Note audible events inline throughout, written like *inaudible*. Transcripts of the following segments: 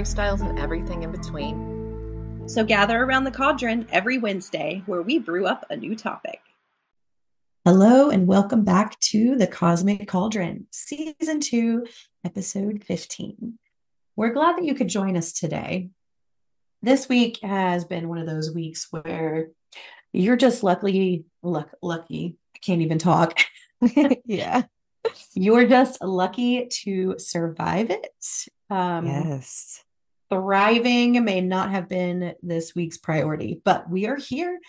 lifestyles, and everything in between. So gather around the cauldron every Wednesday where we brew up a new topic. Hello, and welcome back to the Cosmic Cauldron, Season 2, Episode 15. We're glad that you could join us today. This week has been one of those weeks where you're just lucky, luck, lucky. I can't even talk. *laughs* yeah. You're just lucky to survive it. Um, yes. Thriving may not have been this week's priority, but we are here.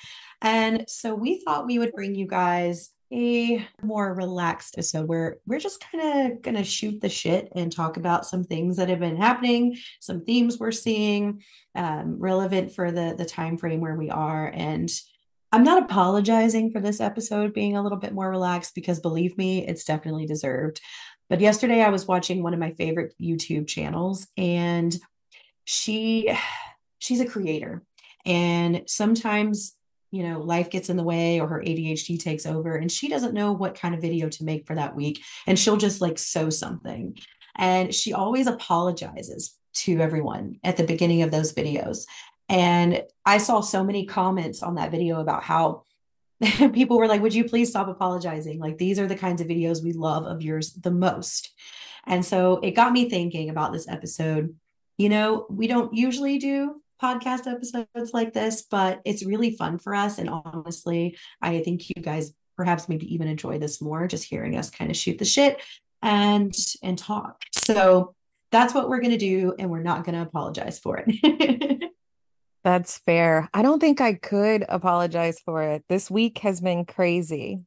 And so we thought we would bring you guys a more relaxed episode where we're just kind of going to shoot the shit and talk about some things that have been happening, some themes we're seeing, um, relevant for the the time frame where we are, and I'm not apologizing for this episode being a little bit more relaxed because believe me, it's definitely deserved. But yesterday I was watching one of my favorite YouTube channels and she she's a creator and sometimes you know life gets in the way or her ADHD takes over and she doesn't know what kind of video to make for that week and she'll just like sew something and she always apologizes to everyone at the beginning of those videos and I saw so many comments on that video about how *laughs* people were like, Would you please stop apologizing? Like, these are the kinds of videos we love of yours the most. And so it got me thinking about this episode. You know, we don't usually do podcast episodes like this, but it's really fun for us. And honestly, I think you guys perhaps maybe even enjoy this more, just hearing us kind of shoot the shit and and talk. So that's what we're going to do and we're not going to apologize for it. *laughs* That's fair. I don't think I could apologize for it. This week has been crazy.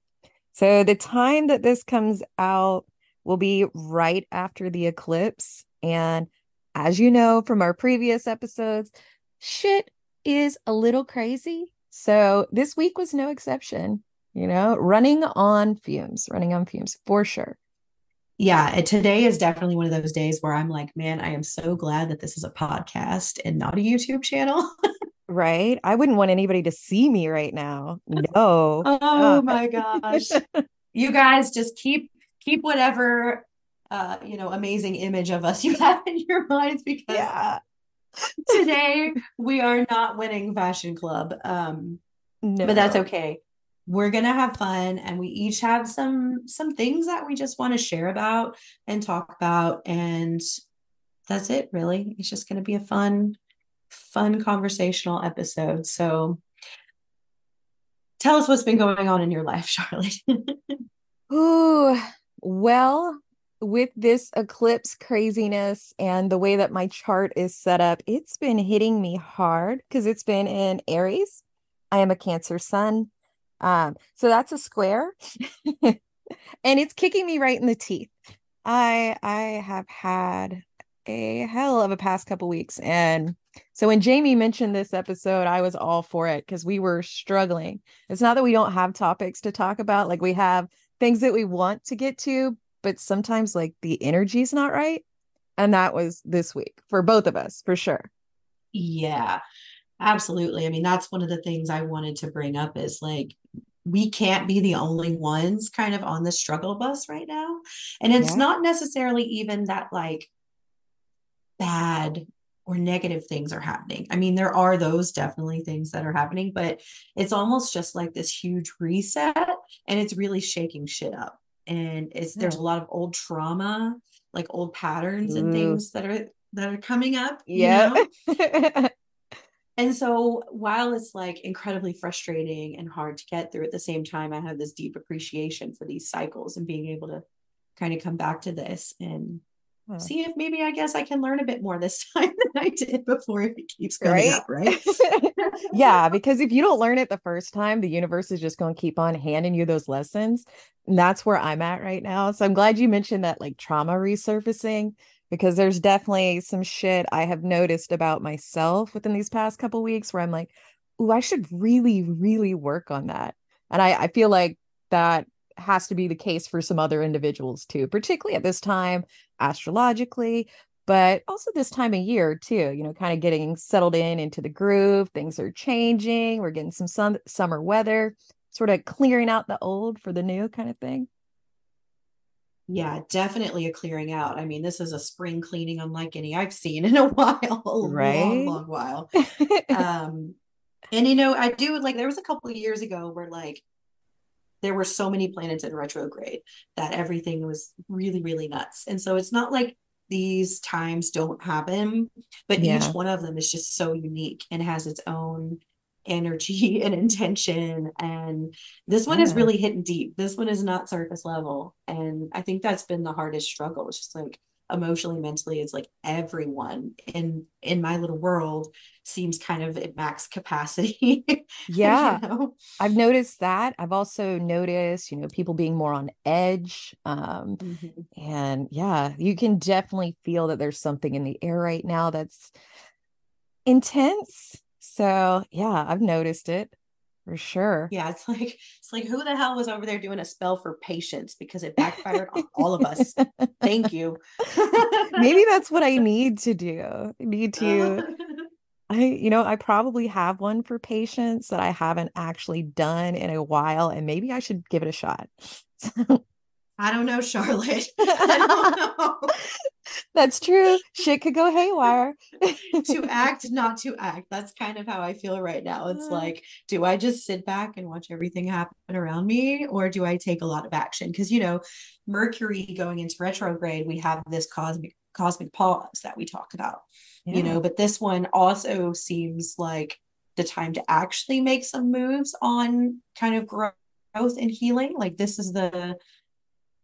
So, the time that this comes out will be right after the eclipse. And as you know from our previous episodes, shit is a little crazy. So, this week was no exception, you know, running on fumes, running on fumes for sure yeah, today is definitely one of those days where I'm like, man, I am so glad that this is a podcast and not a YouTube channel. *laughs* right? I wouldn't want anybody to see me right now. No. *laughs* oh my gosh. you guys just keep keep whatever uh, you know, amazing image of us *laughs* you have in your minds because yeah. today *laughs* we are not winning fashion club. Um no. but that's okay we're going to have fun and we each have some some things that we just want to share about and talk about and that's it really it's just going to be a fun fun conversational episode so tell us what's been going on in your life *laughs* charlotte ooh well with this eclipse craziness and the way that my chart is set up it's been hitting me hard because it's been in aries i am a cancer sun um, so that's a square. *laughs* and it's kicking me right in the teeth. I I have had a hell of a past couple weeks. And so when Jamie mentioned this episode, I was all for it because we were struggling. It's not that we don't have topics to talk about, like we have things that we want to get to, but sometimes like the energy is not right. And that was this week for both of us, for sure. Yeah. Absolutely. I mean, that's one of the things I wanted to bring up is like we can't be the only ones kind of on the struggle bus right now. And it's yeah. not necessarily even that like bad or negative things are happening. I mean, there are those definitely things that are happening, but it's almost just like this huge reset and it's really shaking shit up. And it's yeah. there's a lot of old trauma, like old patterns Ooh. and things that are that are coming up. Yeah. You know? *laughs* And so while it's like incredibly frustrating and hard to get through at the same time, I have this deep appreciation for these cycles and being able to kind of come back to this and huh. see if maybe I guess I can learn a bit more this *laughs* time than I did before if it keeps going right? up, right? *laughs* yeah, because if you don't learn it the first time, the universe is just going to keep on handing you those lessons. And that's where I'm at right now. So I'm glad you mentioned that like trauma resurfacing because there's definitely some shit I have noticed about myself within these past couple weeks where I'm like, oh, I should really, really work on that. And I, I feel like that has to be the case for some other individuals too, particularly at this time astrologically, but also this time of year too, you know, kind of getting settled in into the groove. Things are changing. We're getting some sun- summer weather. sort of clearing out the old for the new kind of thing. Yeah, definitely a clearing out. I mean, this is a spring cleaning unlike any I've seen in a *laughs* while, a right? long, long while. *laughs* um, and you know, I do like there was a couple of years ago where like there were so many planets in retrograde that everything was really, really nuts. And so it's not like these times don't happen, but yeah. each one of them is just so unique and has its own energy *laughs* and intention. And this one yeah. is really hitting deep. This one is not surface level. And I think that's been the hardest struggle. It's just like emotionally, mentally, it's like everyone in in my little world seems kind of at max capacity. *laughs* yeah. You know? I've noticed that. I've also noticed, you know, people being more on edge. Um, mm-hmm. and yeah, you can definitely feel that there's something in the air right now that's intense so yeah, I've noticed it for sure. Yeah, it's *laughs* like it's like who the hell was over there doing a spell for patience because it backfired on all of us. Thank you. *laughs* Maybe that's what I need to do. I need to *laughs* I you know, I probably have one for patience that I haven't actually done in a while and maybe I should give it a shot. I don't know, Charlotte. *laughs* *laughs* Don't know. That's true. Shit could go haywire. *laughs* to act, not to act. That's kind of how I feel right now. It's uh. like, do I just sit back and watch everything happen around me, or do I take a lot of action? Because you know, Mercury going into retrograde, we have this cosmic cosmic pause that we talk about. Yeah. You know, but this one also seems like the time to actually make some moves on kind of growth and healing. Like this is the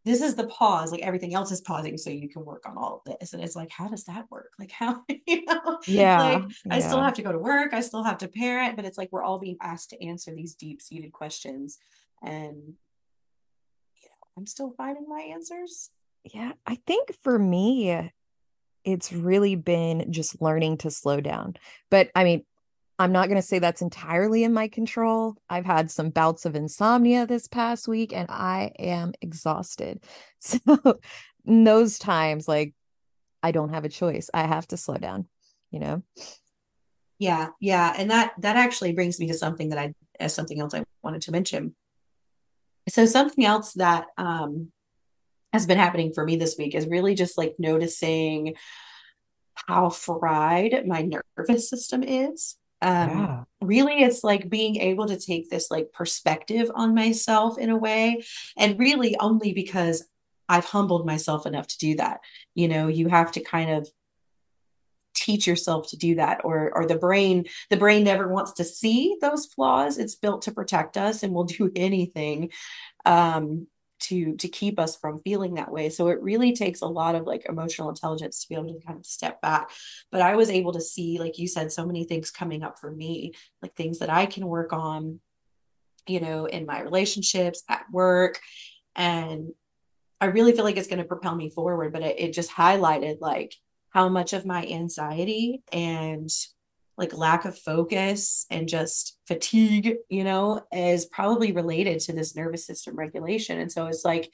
this is the pause like everything else is pausing so you can work on all of this and it's like how does that work? Like how *laughs* you know? Yeah like yeah. i still have to go to work i still have to parent but it's like we're all being asked to answer these deep seated questions and you know i'm still finding my answers. Yeah i think for me it's really been just learning to slow down but i mean I'm not going to say that's entirely in my control. I've had some bouts of insomnia this past week and I am exhausted. *laughs* So, in those times, like, I don't have a choice. I have to slow down, you know? Yeah. Yeah. And that, that actually brings me to something that I, as something else I wanted to mention. So, something else that, um, has been happening for me this week is really just like noticing how fried my nervous system is um yeah. really it's like being able to take this like perspective on myself in a way and really only because i've humbled myself enough to do that. You know you have to kind of teach yourself to do that or or the brain the brain never wants to see those flaws. It's built to protect us and will do *laughs* anything. Um to to keep us from feeling that way. So it really takes a lot of like emotional intelligence to be able to kind of step back. But i was able to see like you said so many things coming up for me like things that i can work on you know in my relationships at work. And i really feel like it's going to propel me forward but it, it just highlighted like how much of my anxiety and like lack of focus and just fatigue, you know, is probably related to this nervous system regulation. And so it's like,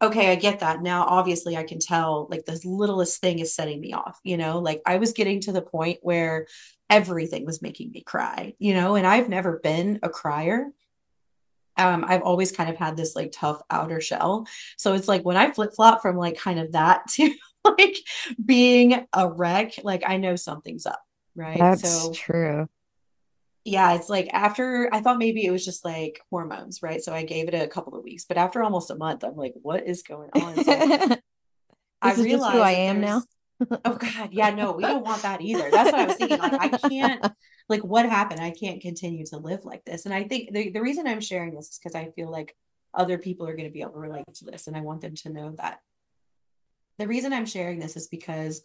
okay, I get that. Now, obviously, I can tell like the littlest thing is setting me off, you know, like I was getting to the point where everything was making me cry, you know, and I've never been a crier. Um, I've always kind of had this like tough outer shell. So it's like when I flip flop from like kind of that *laughs* to like being a wreck, like I know something's up right? That's so true. Yeah, it's like after I thought maybe it was just like hormones, right? So I gave it a couple of weeks, but after almost a month, I'm like, what is going on? So *laughs* I realized who I am now. oh God, yeah, no, we don't want that either. That's what I was thinking. Like, I can't, *laughs* like, what happened? I can't continue to live like this. And I think the, the reason I'm sharing this is because I feel like other people are going to be able to relate to this. And I want them to know that the reason I'm sharing this is because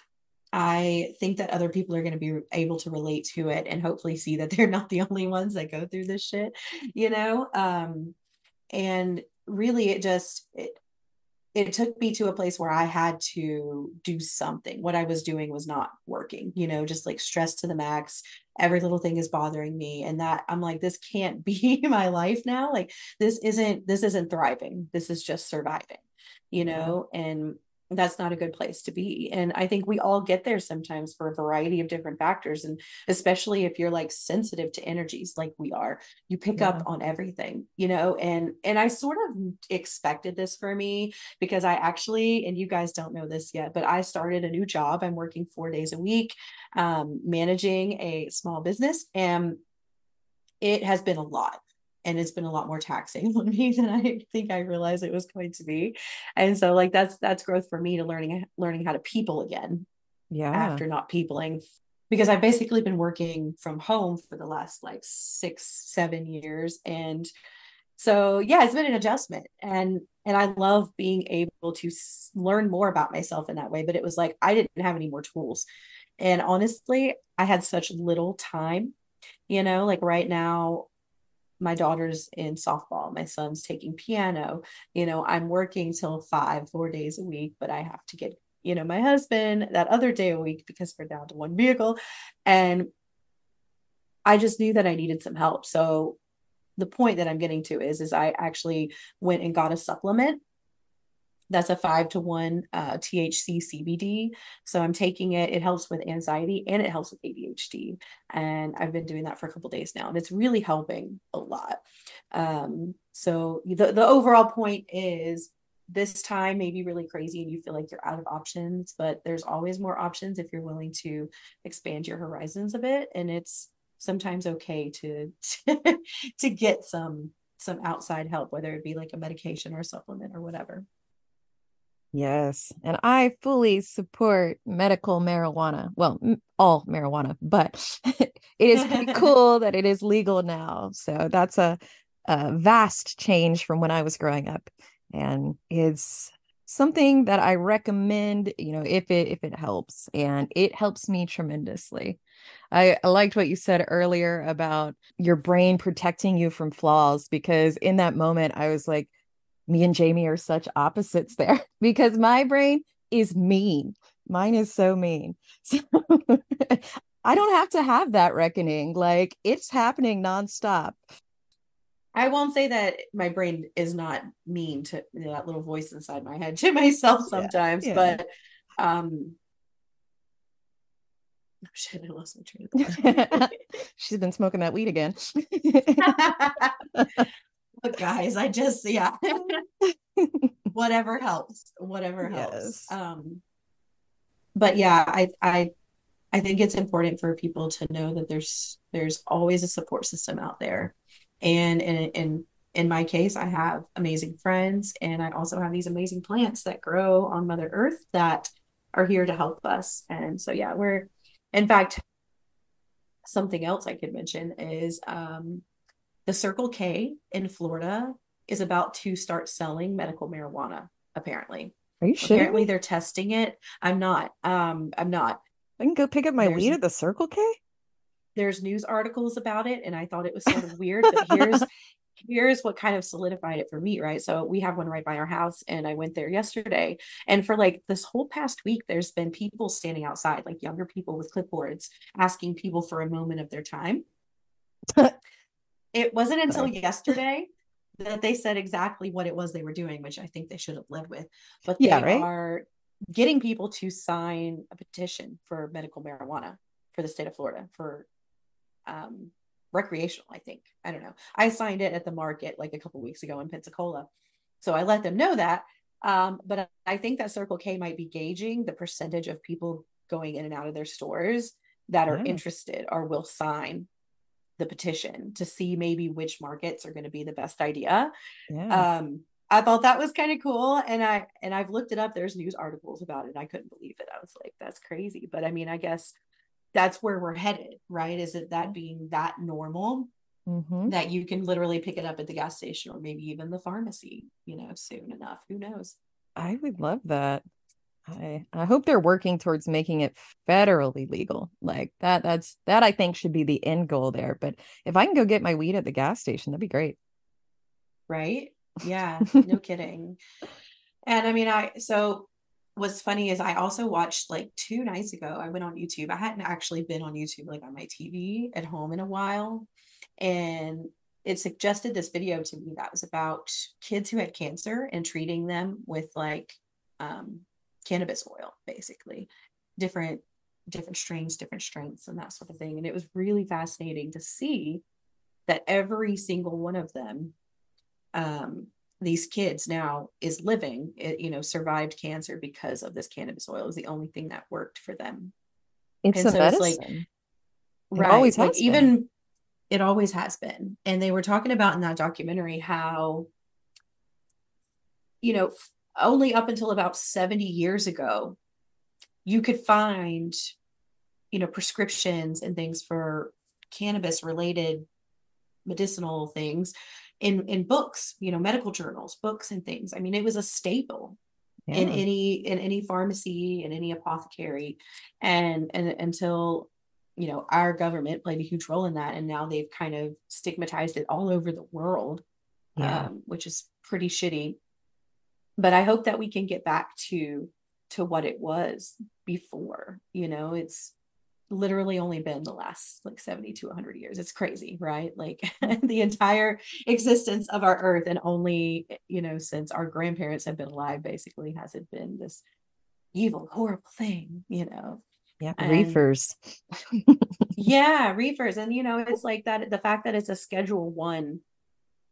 I think that other people are going to be able to relate to it and hopefully see that they're not the only ones that go through this shit, you know? Um, and really it just, it, it took me to a place where I had to do something. What I was doing was not working, you know, just like stress to the max. Every little thing is bothering me. And that I'm like, this can't *laughs* be my life now. Like this isn't, this isn't thriving. This is just surviving, you know? And that's not a good place to be. And I think we all get there sometimes for a variety of different factors. And especially if you're like sensitive to energies like we are, you pick yeah. up on everything, you know, and and I sort of expected this for me because I actually, and you guys don't know this yet, but I started a new job. I'm working four days a week, um, managing a small business. And it has been a lot and it's been a lot more taxing *laughs* on me than I think I realized it was going to be. And so like that's that's growth for me to learning learning how to people again. Yeah. After not peopling because I've basically been working from home for the last like 6 7 years and so yeah, it's been an adjustment and and I love being able to s- learn more about myself in that way, but it was like I didn't have any more tools. And honestly, I had such little time you know like right now my daughter's in softball my son's taking piano you know i'm working till five four days a week but i have to get you know my husband that other day a week because we're down to one vehicle. And i just knew that i needed some help. So the point that i'm getting to is is i actually went and got a supplement that's a five to one uh, THC CBD. So I'm taking it. It helps with anxiety and it helps with ADHD. And I've been doing that for a couple days now, and it's really helping a lot. Um, so the the overall point is this time may be really crazy and you feel like you're out of options, but there's always more options if you're willing to expand your horizons a bit. And it's sometimes okay to to, *laughs* to get some some outside help, whether it be like a medication or a supplement or whatever. Yes. And I fully support medical marijuana. Well, all marijuana, but *laughs* it is pretty *laughs* cool that it is legal now. So that's a, a vast change from when I was growing up. And it's something that I recommend, you know, if it if it helps. And it helps me tremendously. I, I liked what you said earlier about your brain protecting you from flaws because in that moment I was like, me and Jamie are such opposites there *laughs* because my brain is mean. Mine is so mean. *laughs* So I don't have to have that reckoning. Like it's happening nonstop. I won't say that my brain is not mean to you know, that little voice inside my head *laughs* to myself sometimes, yeah, yeah. but um oh shit, I lost my train of thought. She's been smoking that weed again. Look, guys, I just yeah. *laughs* whatever helps. Whatever helps. Yes. Um but yeah, I I I think it's important for people to know that there's there's always a support system out there. And in in in my case, I have amazing friends and I also have these amazing plants that grow on Mother Earth that are here to help us. And so yeah, we're in fact something else I could mention is um the Circle K in Florida is about to start selling medical marijuana, apparently. Are you sure? Apparently they're testing it. I'm not. Um, I'm not. I can go pick up my there's, weed at the Circle K. There's news articles about it, and I thought it was sort of weird, but here's *laughs* here's what kind of solidified it for me, right? So we have one right by our house, and I went there yesterday. And for like this whole past week, there's been people standing outside, like younger people with clipboards, asking people for a moment of their time. *laughs* It wasn't until yesterday that they said exactly what it was they were doing, which I think they should have led with. But they yeah, right? are getting people to sign a petition for medical marijuana for the state of Florida for um, recreational, I think. I don't know. I signed it at the market like a couple weeks ago in Pensacola. So I let them know that. Um, but I think that Circle K might be gauging the percentage of people going in and out of their stores that are yeah. interested or will sign the petition to see maybe which markets are going to be the best idea. Yeah. Um, I thought that was kind of cool, and I and I've looked it up. There's news articles about it. I couldn't believe it. I was like, that's crazy. But I mean, I guess that's where we're headed, right? Is it that being that normal mm-hmm. that you can literally pick it up at the gas station or maybe even the pharmacy, you know, soon enough? Who knows? I would love that. I, I hope they're working towards making it federally legal. Like that, that's that I think should be the end goal there. But if I can go get my weed at the gas station, that'd be great. Right? Yeah, no *laughs* kidding. And I mean, I so what's funny is I also watched like two nights ago, I went on YouTube. I hadn't actually been on YouTube like on my TV at home in a while. And it suggested this video to me that was about kids who had cancer and treating them with like um cannabis oil, basically, different different strains, different strengths, and that sort of thing. And it was really fascinating to see that every single one of them, um, these kids now is living, it, you know, survived cancer because of this cannabis oil. It was the only thing that worked for them. It's and a so medicine. It's like, it right, always like even it always has been. And they were talking about in that documentary how, you know, only up until about 70 years ago, you could find, you know, prescriptions and things for cannabis related medicinal things in in books you know medical journals books and things i mean it was a staple yeah. in any in any pharmacy in any apothecary and and until you know our government played a huge role in that and now they've kind of stigmatized it all over the world yeah. um, which is pretty shitty but i hope that we can get back to to what it was before you know it's literally only been the last like 70 to 100 years. It's crazy right? Like *laughs* the entire existence of our earth and only you know since our grandparents have been alive basically has it been this evil horrible thing you know? Yeah and, reefers. *laughs* Yeah reefers. And you know it's like that the fact that it's a schedule one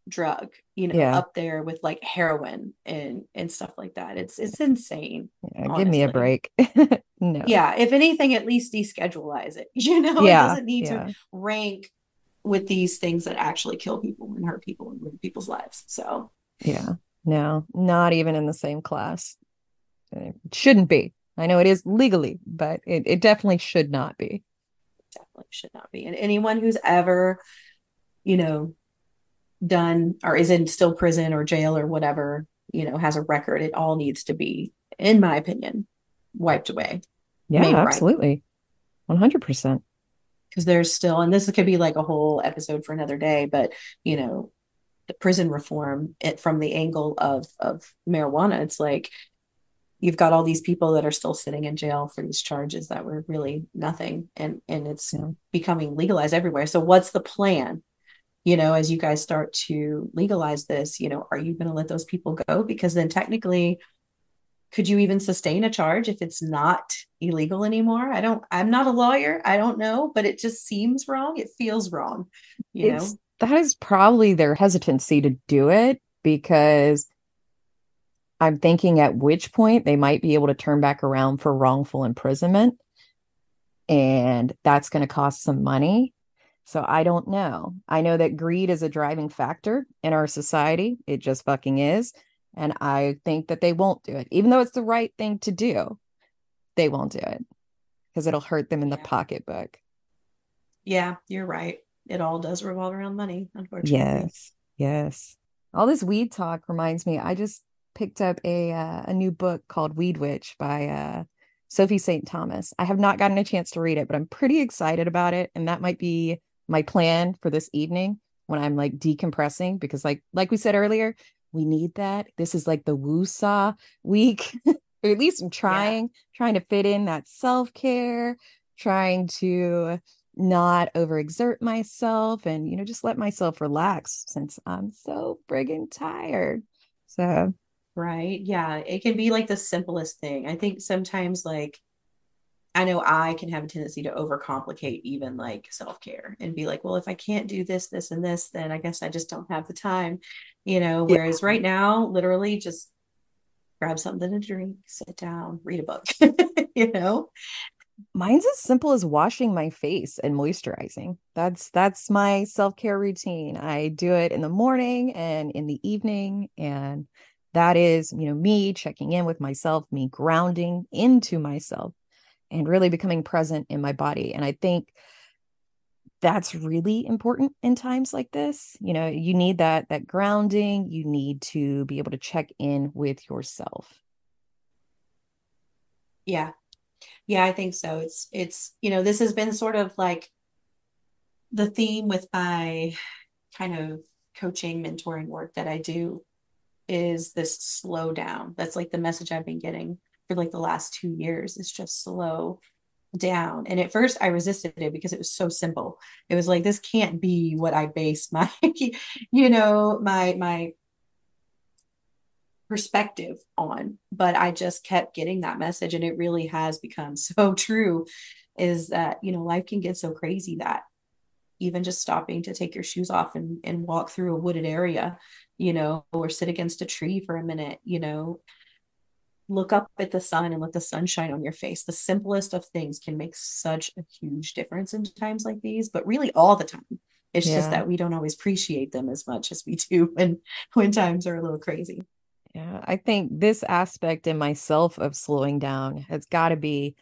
drug you know yeah. up there with like heroin and and stuff like that. It's it's insane yeah, give me a break. *laughs* No. Yeah if anything at least deschedule it *laughs* you know? Yeah, it doesn't need to rank with these things that actually kill people and hurt people and ruin people's lives so. Yeah no not even in the same class. It shouldn't be. I know it is legally, but it, it definitely should not be. Definitely should not be. And anyone who's ever, you know, done or is in still prison or jail or whatever, you know, has a record, it all needs to be, in my opinion, wiped away. Yeah, absolutely. Right. 100%. Because there's still, and this could be like a whole episode for another day, but, you know, the prison reform it from the angle of of marijuana it's like you've got all these people that are still sitting in jail for these charges that were really nothing and and it's yeah. becoming legalized everywhere so what's the plan you know as you guys start to legalize this you know are you going to let those people go because then technically could you even sustain a charge if it's not illegal anymore i don't i'm not a lawyer i don't know but it just seems wrong it feels wrong you it's, know that is probably their hesitancy to do it because I'm thinking at which point they might be able to turn back around for wrongful imprisonment. And that's going to cost some money. So I don't know. I know that greed is a driving factor in our society. It just fucking is. And I think that they won't do it, even though it's the right thing to do. They won't do it because it'll hurt them in the pocketbook. Yeah, you're right. It all does revolve around money, unfortunately. Yes. Yes. All this weed talk reminds me, I just picked up a uh, a new book called Weed Witch by uh, Sophie St. Thomas. I have not gotten a chance to read it, but I'm pretty excited about it, and that might be my plan for this evening when I'm like decompressing because, like like we said earlier, we need that. This is like the woo saw week, *laughs* or at least I'm trying yeah. trying to fit in that self care, trying to not overexert myself and you know just let myself relax since I'm so friggin' tired. So right yeah it can be like the simplest thing i think sometimes like i know i can have a tendency to overcomplicate even like self-care and be like well if i can't do this this and this then i guess i just don't have the time you know whereas yeah. right now literally just grab something to drink sit down read a book *laughs* you know? Mine's as simple as washing my face and moisturizing. That's that's my self-care routine. I do it in the morning and in the evening and that is you know me checking in with myself me grounding into myself and really becoming present in my body and i think that's really important in times like this. You know you need that that grounding you need to be able to check in with yourself. Yeah. Yeah i think so. It's it's you know this has been sort of like the theme with my kind of coaching mentoring work that i do is this slow down. That's like the message I've been getting for like the last two years. It's just slow down. And at first I resisted it because it was so simple. It was like this can't be what I base my, *laughs* you know, my my perspective on but i just kept getting that message and it really has become *laughs* so true is that you know life can get so crazy that even just stopping to take your shoes off and, and walk through a wooded area you know or sit against a tree for a minute you know look up at the sun and let the sun shine on your face. The simplest of things can make such a huge difference in times like these but really all the time. It's yeah. just that we don't always appreciate them as much as we do *laughs* when when times are a little crazy. Yeah, I think this aspect in myself of slowing down has got to be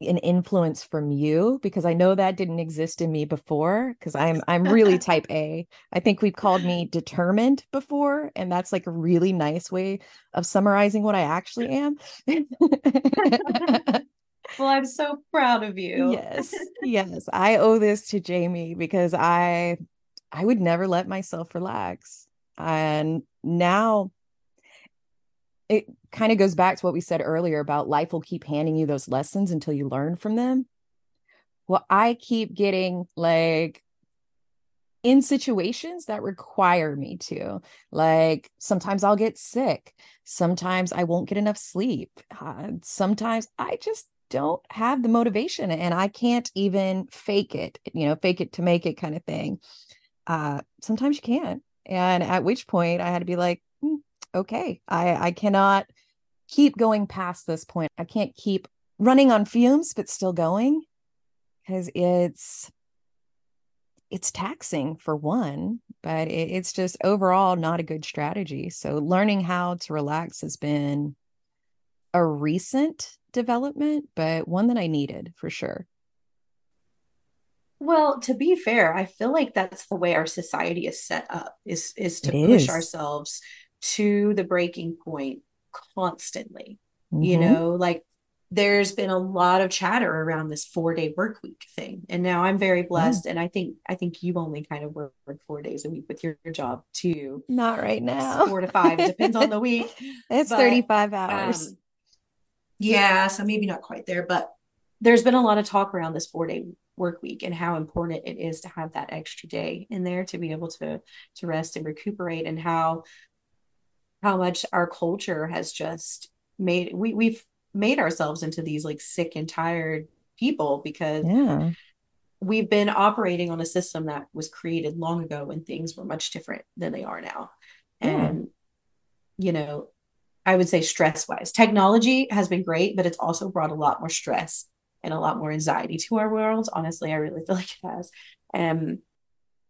an influence from you because I know that didn't exist in me before because I'm I'm really *laughs* type A. I think we've called me determined before and that's like a really nice way of summarizing what I actually am. *laughs* well, I'm so proud of you. Yes. *laughs* Yes, I owe this to Jamie because I I would never let myself relax. And now it kind of goes back to what we said earlier about life will keep handing you those lessons until you learn from them. Well, I keep getting like in situations that require me to. Like sometimes I'll get sick. Sometimes I won't get enough sleep. Uh, sometimes I just don't have the motivation and I can't even fake it, you know, fake it to make it kind of thing. Uh, sometimes you can't. And at which point I had to be like, okay, I, I cannot keep going past this point. I can't keep running on fumes, but still going because it's it's taxing for one, but it, it's just overall not a good strategy. So learning how to relax has been a recent development, but one that I needed for sure. Well, to be fair, I feel like that's the way our society is set up is is to it push is. ourselves to the breaking point constantly. Mm-hmm. You know, like there's been a lot of chatter around this four day work week thing. And now I'm very blessed. Mm. And I think, I think you only kind of work, four days a week with your, your, job too. Not right now. Four to five. Depends on the week. *laughs* It's but, 35 hours. Um, yeah. So maybe not quite there, but there's been a lot of talk around this four day work week and how important it is to have that extra day in there to be able to to rest and recuperate and how how much our culture has just made we we've made ourselves into these like sick and tired people because yeah. we've been operating on a system that was created long ago when things were much different than they are now. Yeah. And you know, I would say stress wise, technology has been great, but it's also brought a lot more stress and a lot more anxiety to our world. Honestly, I really feel like it has. Um,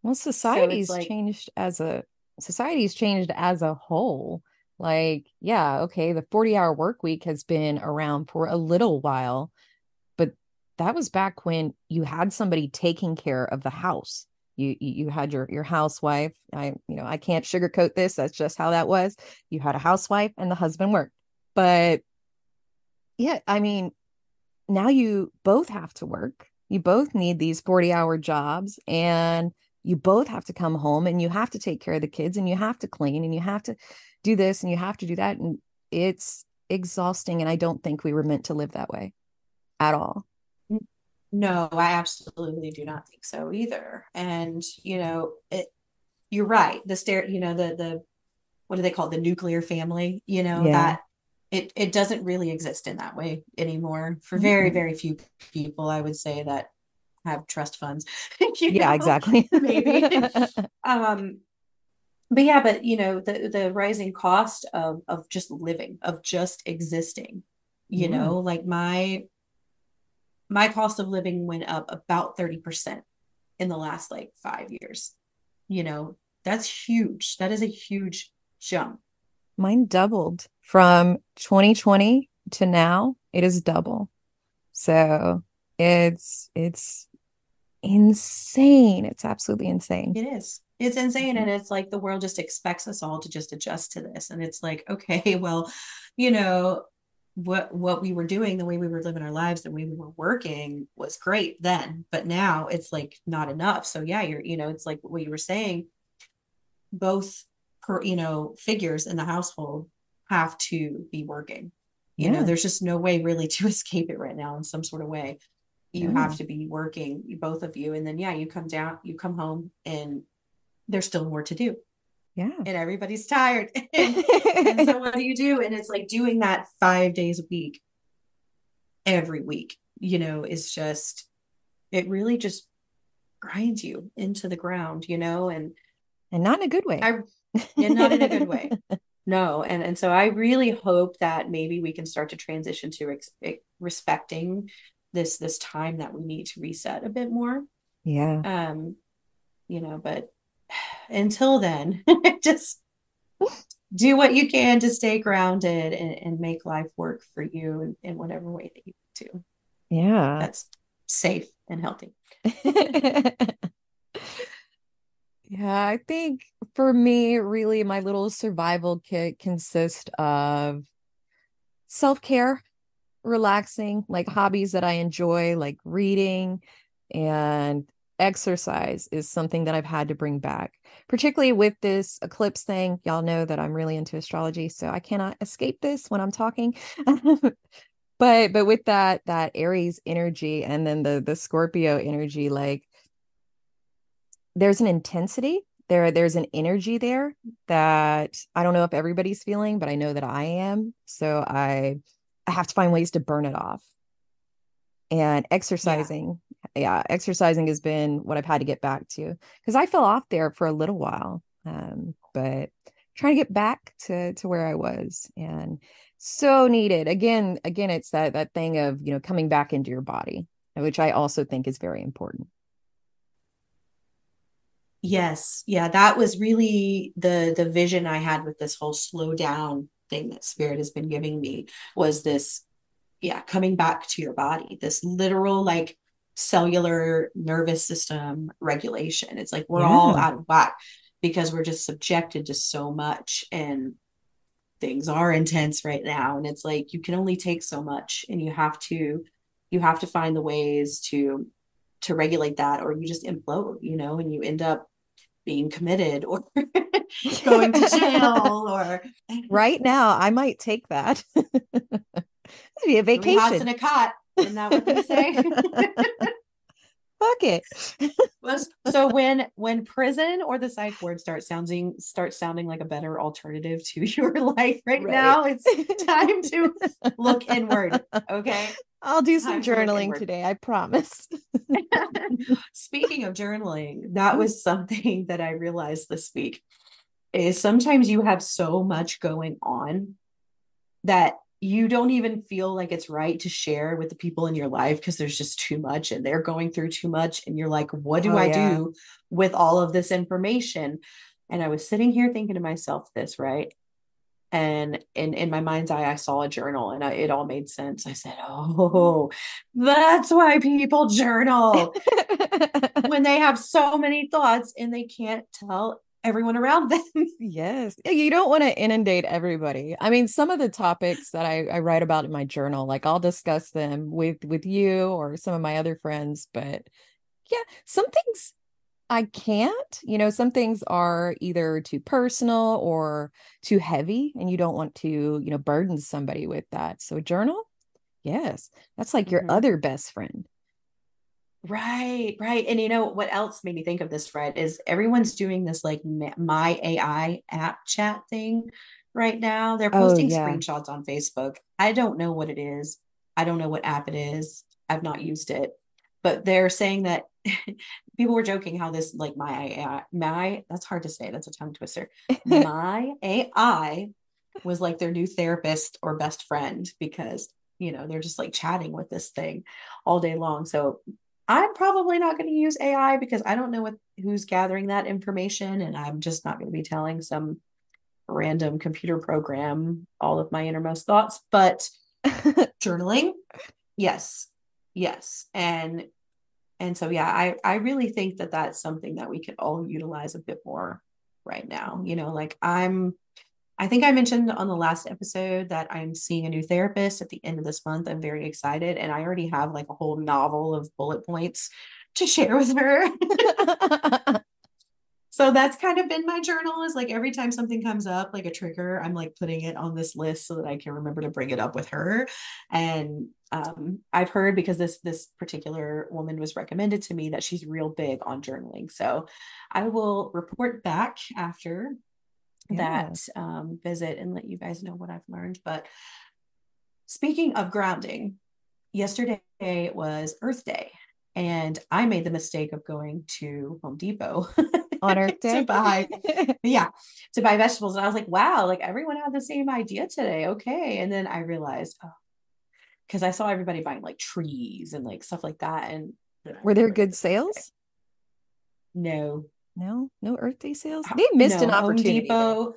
well, society's so like, changed as a society's changed as a whole. Like, yeah, okay, the 40 hour work week has been around for a little while, but that was back when you had somebody taking care of the house. You, you had your your housewife. I you know I can't sugarcoat this. That's just how that was. You had a housewife and the husband worked. But yeah, I mean, now you both have to work. You both need these 40 hour jobs and you both have to come home and you have to take care of the kids and you have to clean and you have to do this and you have to do that and it's exhausting and i don't think we were meant to live that way at all no i absolutely do not think so either and you know it you're right the stare you know the the what do they call it? the nuclear family you know yeah. that it it doesn't really exist in that way anymore for very very few people i would say that have trust funds. *laughs* yeah, know? exactly. *laughs* Maybe. um, but yeah, but you know, the the rising cost of of just living, of just existing, you yeah. know, like my my cost of living went up about 30% in the last like five years. You know, that's huge. That is a huge jump. Mine doubled from 2020 to now. It is double. So it's it's insane. It's absolutely insane. It is. It's insane. And mm-hmm. it's like the world just expects us all to just adjust to this. And it's like, okay, *laughs* well, you know, what what we were doing, the way we were living our lives, the way we were working was great then. But now it's like not enough. So yeah, you're, you know, it's like what you were saying, both per, you know, figures in the household have to be working. You yeah. know, there's just no way really to *laughs* escape it right now in some sort of way you mm. have to be working both of you and then yeah you come down you come home and there's still more to do Yeah. And everybody's tired. *laughs* and, and *laughs* so what do you do? And it's like doing that five days a week, every week, you know, is just, it really just grinds you into the ground, you know, and and not in a good way. I and not in a good way. *laughs* No, and and so I really hope that maybe we can start to transition to ex- respecting this this time that we need to reset a bit more. Yeah. Um, you know, but *sighs* until then, *laughs* just do what you can to stay grounded and, and make life work for you in, in whatever way that you to. Yeah. That's safe and healthy. *laughs* Yeah, I think for me, really, my little survival kit consists of self care, relaxing, like hobbies that I enjoy, like reading and exercise is something that I've had to bring back, particularly with this eclipse thing. Y'all know that I'm really into astrology, so I cannot escape this when I'm talking. *laughs* but but with that that Aries energy and then the the Scorpio energy, like there's an intensity there there's an energy there that i don't know if everybody's feeling but i know that i am so i i have to find ways to burn it off. And exercising yeah, yeah exercising has been what i've had to get back to because i fell off there for a little while um, but trying to get back to to where i was and so needed. Again again it's that that thing of you know coming back into your body which i also think is very important. Yes. Yeah, that was really the the vision I had with this whole slow down thing that spirit has been giving me was this yeah, coming back to your body. This literal like cellular nervous system regulation. It's like we're yeah. all out of whack because we're just subjected to so much and things are intense right now and it's like you can only take so much and you have to you have to find the ways to to regulate that or you just implode you know and you end up being committed or *laughs* going to *laughs* jail or right now i might take that. *laughs* Be a vacation house in a cot. Isn't that what they say fuck it *laughs* so when when prison or the psych ward start sounding start sounding like a better alternative to *laughs* your life right, right. now it's *laughs* time to look inward okay I'll do some journaling today, I promise. Speaking of journaling, that mm-hmm. was something that I realized this week is sometimes you have so much going on that you don't even feel like it's right to share with the people in your life because there's just too much and they're going through too much and you're like what do oh, I yeah. do with all of this information? And I was sitting here thinking to myself this right? And in in my mind's eye i saw a journal and I, it all made sense. I said oh that's why people journal. *laughs* When they have so many thoughts and they can't tell everyone around them *laughs* yes you don't want to inundate everybody i mean some of the topics that I, I write about in my journal like i'll discuss them with with you or some of my other friends but yeah some things I can't. You know, some things are either too personal or too heavy, and you don't want to, you know, burden somebody with that. So, journal, yes, that's like your mm-hmm. other best friend. Right, right. And you know what else made me think of this, Fred, is everyone's doing this like my AI app chat thing right now. They're oh, posting oh, yeah. screenshots on Facebook. I don't know what it is. I don't know what app it is. I've not used it but they're saying that *laughs* people were joking how this like my AI, my that's hard to say that's a tongue twister *laughs* my ai was like their new therapist or best friend because you know they're just like chatting with this thing all day long so i'm probably not going to use ai because i don't know what who's gathering that information and i'm just not going to be telling some random computer program all of my innermost thoughts but *laughs* journaling? Yes. Yes. And and so yeah i i really think that that's something that we could all utilize a bit more right now. You know like i'm i think i mentioned on the last episode that i'm seeing a new therapist at the end of this month. I'm very excited and i already have like a whole novel of bullet points to share with her. *laughs* So that's kind of been my journal is like every time something comes up like a trigger i'm like putting it on this list so that i can remember to bring it up with her. And um, i've heard because this this particular woman was recommended to me that she's real big on journaling. So i will report back after yeah. that um, visit and let you guys know what I've learned. But speaking of grounding, yesterday was Earth Day, and I made the mistake of going to Home Depot on Earth *laughs* Day to buy, *laughs* yeah, to buy vegetables. And I was like, wow, like everyone had the same idea today. Okay. And then I realized, oh, because I saw everybody buying like trees and like stuff like that. And were there good sales? No, no, no Earth Day sales. They missed no, an opportunity. Home Depot,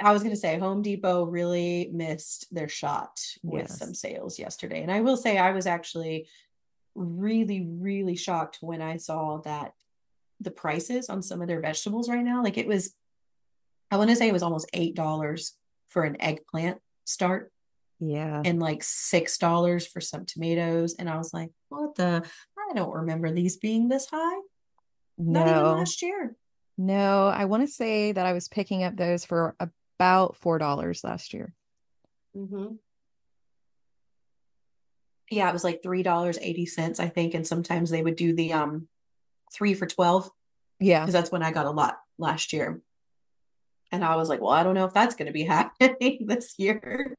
I was going to say Home Depot really missed their shot with yes. some sales yesterday. And I will say I was actually really, really shocked when I saw that the prices on some of their vegetables right now, like it was, I want to say it was almost $8 for an eggplant start. Yeah. And like $6 for some tomatoes. And I was like, what the? I don't remember these being this high. No. Not even last year. No, I want to say that I was picking up those for about $4 last year. Mm-hmm yeah, it was like three dollars eighty cents, I think. And sometimes they would do the um three for twelve. Yeah. Because that's when I got a lot last year. And I was like, well, I don't know if that's gonna be *laughs* happening this year.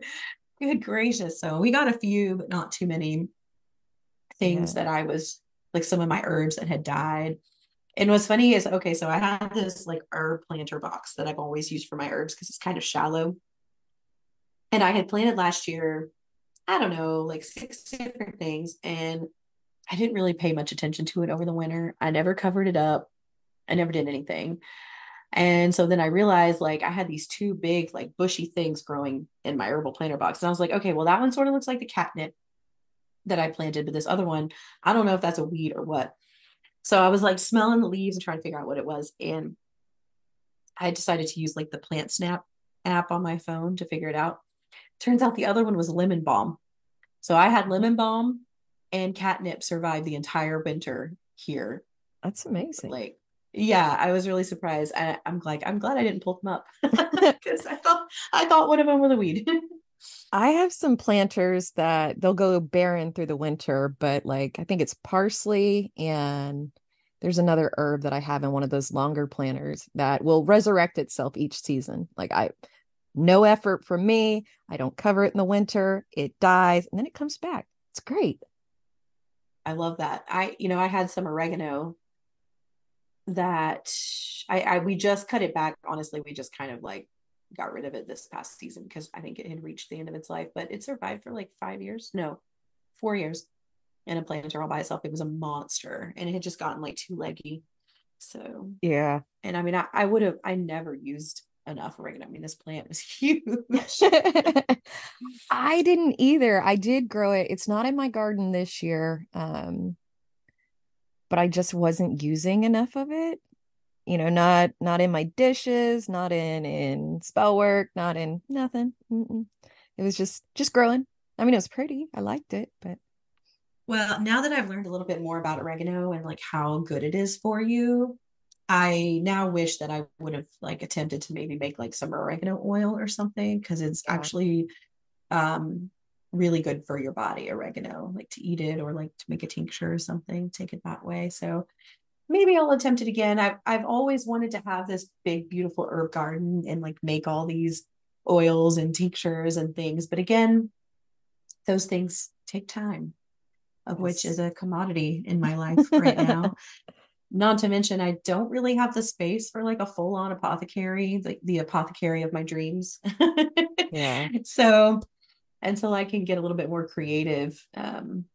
Good gracious. So we got a few, but not too many things yeah. that I was like some of my herbs that had died. And what's funny is okay, so I had this like herb planter box that I've always used for my herbs because it's kind of shallow. And I had planted last year I don't know, like six different things. And I didn't really pay much attention to it over the winter. I never covered it up. I never did anything. And so then I realized like I had these two big, like bushy things growing in my herbal planter box. And I was like, okay, well, that one sort of looks like the catnip that I planted, but this other one, I don't know if that's a weed or what. So I was like smelling the leaves and trying to figure out what it was. And I decided to use like the Plant Snap app on my phone to figure it out. Turns out the other one was lemon balm. So I had lemon mm-hmm. balm and catnip survive the entire winter here. That's amazing. Like, yeah, I was really surprised. I, am like, I'm glad I didn't pull them up *laughs* because I thought I thought one of them was a weed. *laughs* I have some planters that they'll go barren through the winter, but like I think it's parsley and there's another herb that I have in one of those longer planters that will resurrect itself each season. Like I no effort from me. I don't cover it in the winter. It dies and then it comes back. It's great. I love that. I, you know, I had some oregano that I, I we just cut it back. Honestly, we just kind of like got rid of it this past season because I think it had reached the end of its life, but it survived for like five years. No, four years in a planter all by itself. It was a monster and it had just gotten like too leggy. So yeah. And I mean, I, I would have I never used enough oregano. I mean, this plant was *laughs* huge. *laughs* I didn't either. I did grow it. It's not in my garden this year. Um, but I just wasn't using enough of it. You know, not not in my dishes, not in in spell work, not in nothing. Mm-mm. It was just just growing. I mean, it was pretty. I liked it, but well, now that I've learned a little bit more about oregano and like how good it is for you, I now wish that I would have like attempted to maybe make like some oregano oil or something because it's yeah. actually um really good for your body oregano like to eat it or like to make a tincture or something take it that way so maybe I'll attempt it again. I've I've always wanted to have this big beautiful herb garden and like make all these oils and tinctures and things. But again those things take time of yes. which is a commodity in my life right now. *laughs* Not to mention i don't really have the space for like a full-on apothecary like the apothecary of my dreams. Yeah. *laughs* So until i can get a little bit more creative um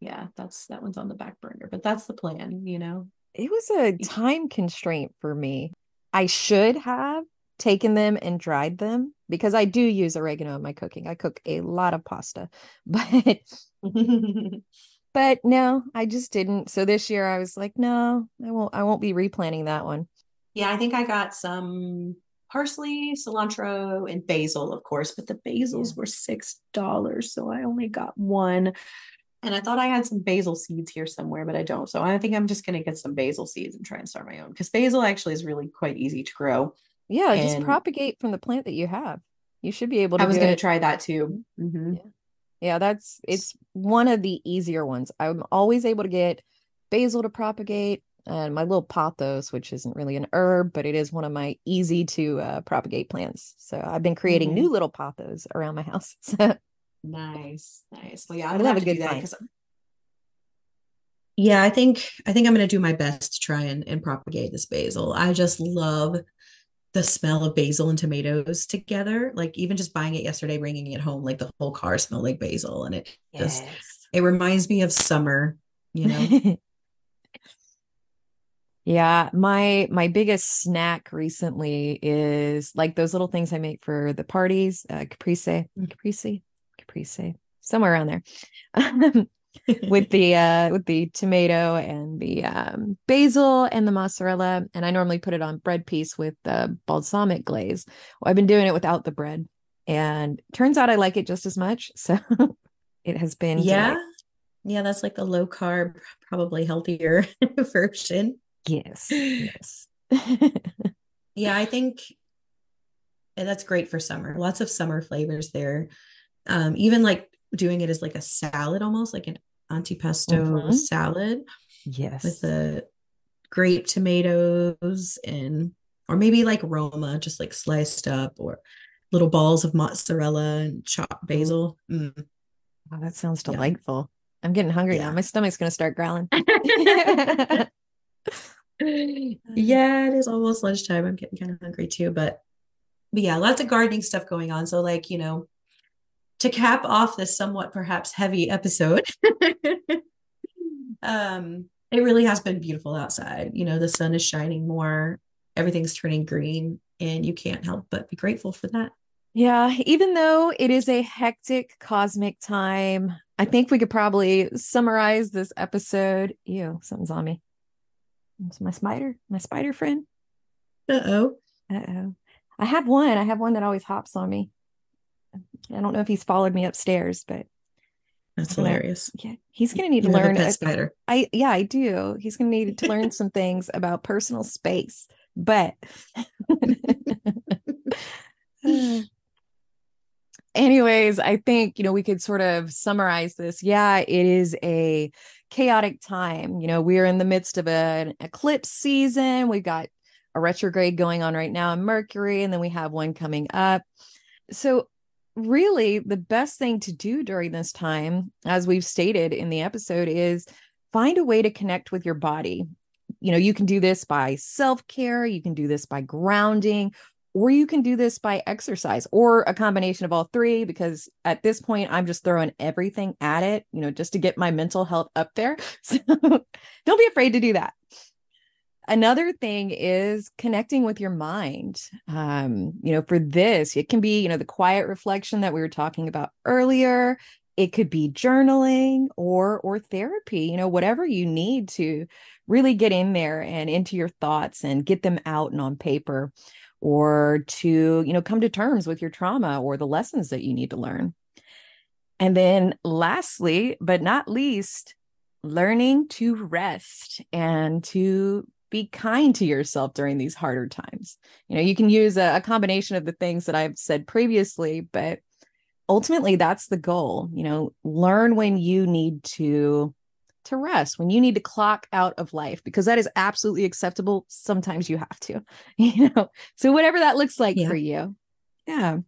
yeah that's that one's on the back burner but that's the plan you know it was a time constraint for me i should have taken them and dried them because i do use oregano in my cooking i cook a lot of pasta *laughs* but *laughs* but no, I just didn't. So this year I was like, no, I won't I won't be replanting that one. Yeah, I think I got some parsley, cilantro, and basil, of course, but the basils yeah. were six dollars, so I only got one. And I thought I had some basil seeds here somewhere, but I don't. So I think I'm just gonna get some basil seeds and try and start my own because basil actually is really quite easy to grow. Yeah, and just propagate from the plant that you have. You should be able to. I was gonna try that too. Mm-hmm. Yeah. Yeah, that's it's one of the easier ones. I'm always able to get basil to propagate. and my little pothos, which isn't really an herb, but it is one of my easy to uh, propagate plants. So I've been creating Mhm. new little pothos around my house. *laughs* Nice, nice. Well, yeah, I I'm love gonna a have to good do that find. 'cause- Yeah, I think I think I'm gonna do my best to try and, and propagate this basil. I just love the smell of basil and tomatoes together. Like even just buying it yesterday, bringing it home, like the whole car smelled like basil, and it just it reminds me of summer. You know, *laughs* Yeah, my my biggest snack recently is like those little things I make for the parties, uh, caprese, caprese, caprese, somewhere around there. *laughs* with the uh with the tomato and the um basil and the mozzarella and I normally put it on bread piece with the balsamic glaze. Well, I've been doing it without the bread and turns out I like it just as much. *laughs* So it has been yeah, yeah, that's like the low carb, probably healthier *laughs* version. Yes. Yes. Yeah, I think and that's great for summer. Lots of summer flavors there. Um, even like doing it as like a salad almost, like an antipasto Mhm. salad yes. with the grape tomatoes and or maybe like Roma, just like sliced up, or little balls of mozzarella and chopped basil. Mm. Oh, that sounds Yeah. delightful. I'm getting hungry Yeah. now. My stomach's gonna start growling. *laughs* *laughs* Yeah, it is almost lunchtime. I'm getting kind of hungry too, but but yeah, lots of gardening stuff going on. So like, you know, to cap off this somewhat perhaps heavy episode, *laughs* um, it really has been beautiful outside. You know, the sun is shining more, everything's turning green, and you can't help but be grateful for that. Yeah, even though it is a hectic cosmic time, I think we could probably summarize this episode. Ew, something's on me. It's my spider, my spider friend. Uh-oh. Uh-oh. I have one. I have one that always hops on me. I don't know if he's followed me upstairs, but That's hilarious. yeah, he's gonna need to You a learn. a- spider. I yeah, I do. He's gonna need to learn some things about personal space. But *sighs* anyways, I think you know we could sort of summarize this. Yeah, it is a chaotic time. You know, we're in the midst of an eclipse season. We've got a retrograde going on right now in Mercury, and then we have one coming up. So really the best thing to do during this time as we've stated in the episode is find a way to connect with your body. You know you can do this by self-care you can do this by grounding or you can do this by exercise or a combination of all three because at this point i'm just throwing everything at it you know just to get my mental health up there. *laughs* So don't be afraid to do that another thing is connecting with your mind. Um you know for this it can be you know the quiet reflection that we were talking about earlier. It could be journaling or or therapy you know whatever you need to really get in there and into your thoughts and get them out and on paper or to you know come to terms with your trauma or the lessons that you need to learn. And then lastly but not least learning to rest and to be kind to yourself during these harder times. You know, you can use a, a, combination of the things that I've said previously, but ultimately that's the goal. You know, learn when you need to to rest, when you need to clock out of life because that is absolutely acceptable. Sometimes you have to. *laughs* You know. So whatever that looks like Yeah. for you. Yeah.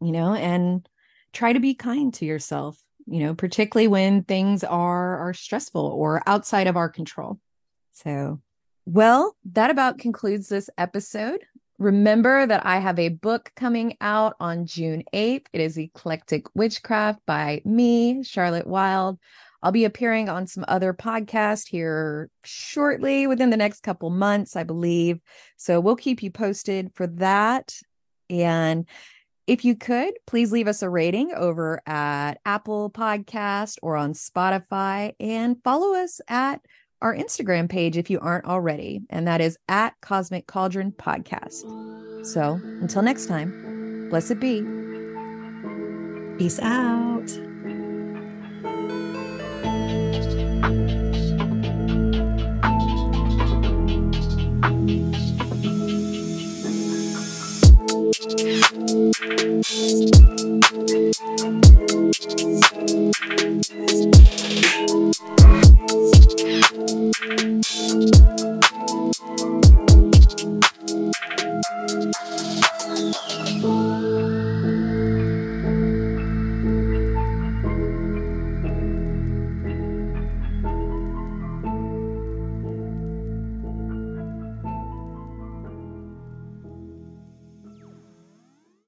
You know, and try to be kind to yourself, you know, particularly when things are are stressful or outside of our control. So well, that about concludes this episode. Remember that I have a book coming out on June 8th. It is Eclectic Witchcraft by me, Charlotte Wilde. I'll be appearing on some other podcasts here shortly within the next couple months, I believe. So we'll keep you posted for that. And if you could, please leave us a rating over at Apple Podcast or on Spotify and follow us at our Instagram page if you aren't already, and that is at Cosmic Cauldron Podcast. So until next time, blessed be. Peace out. Thank you.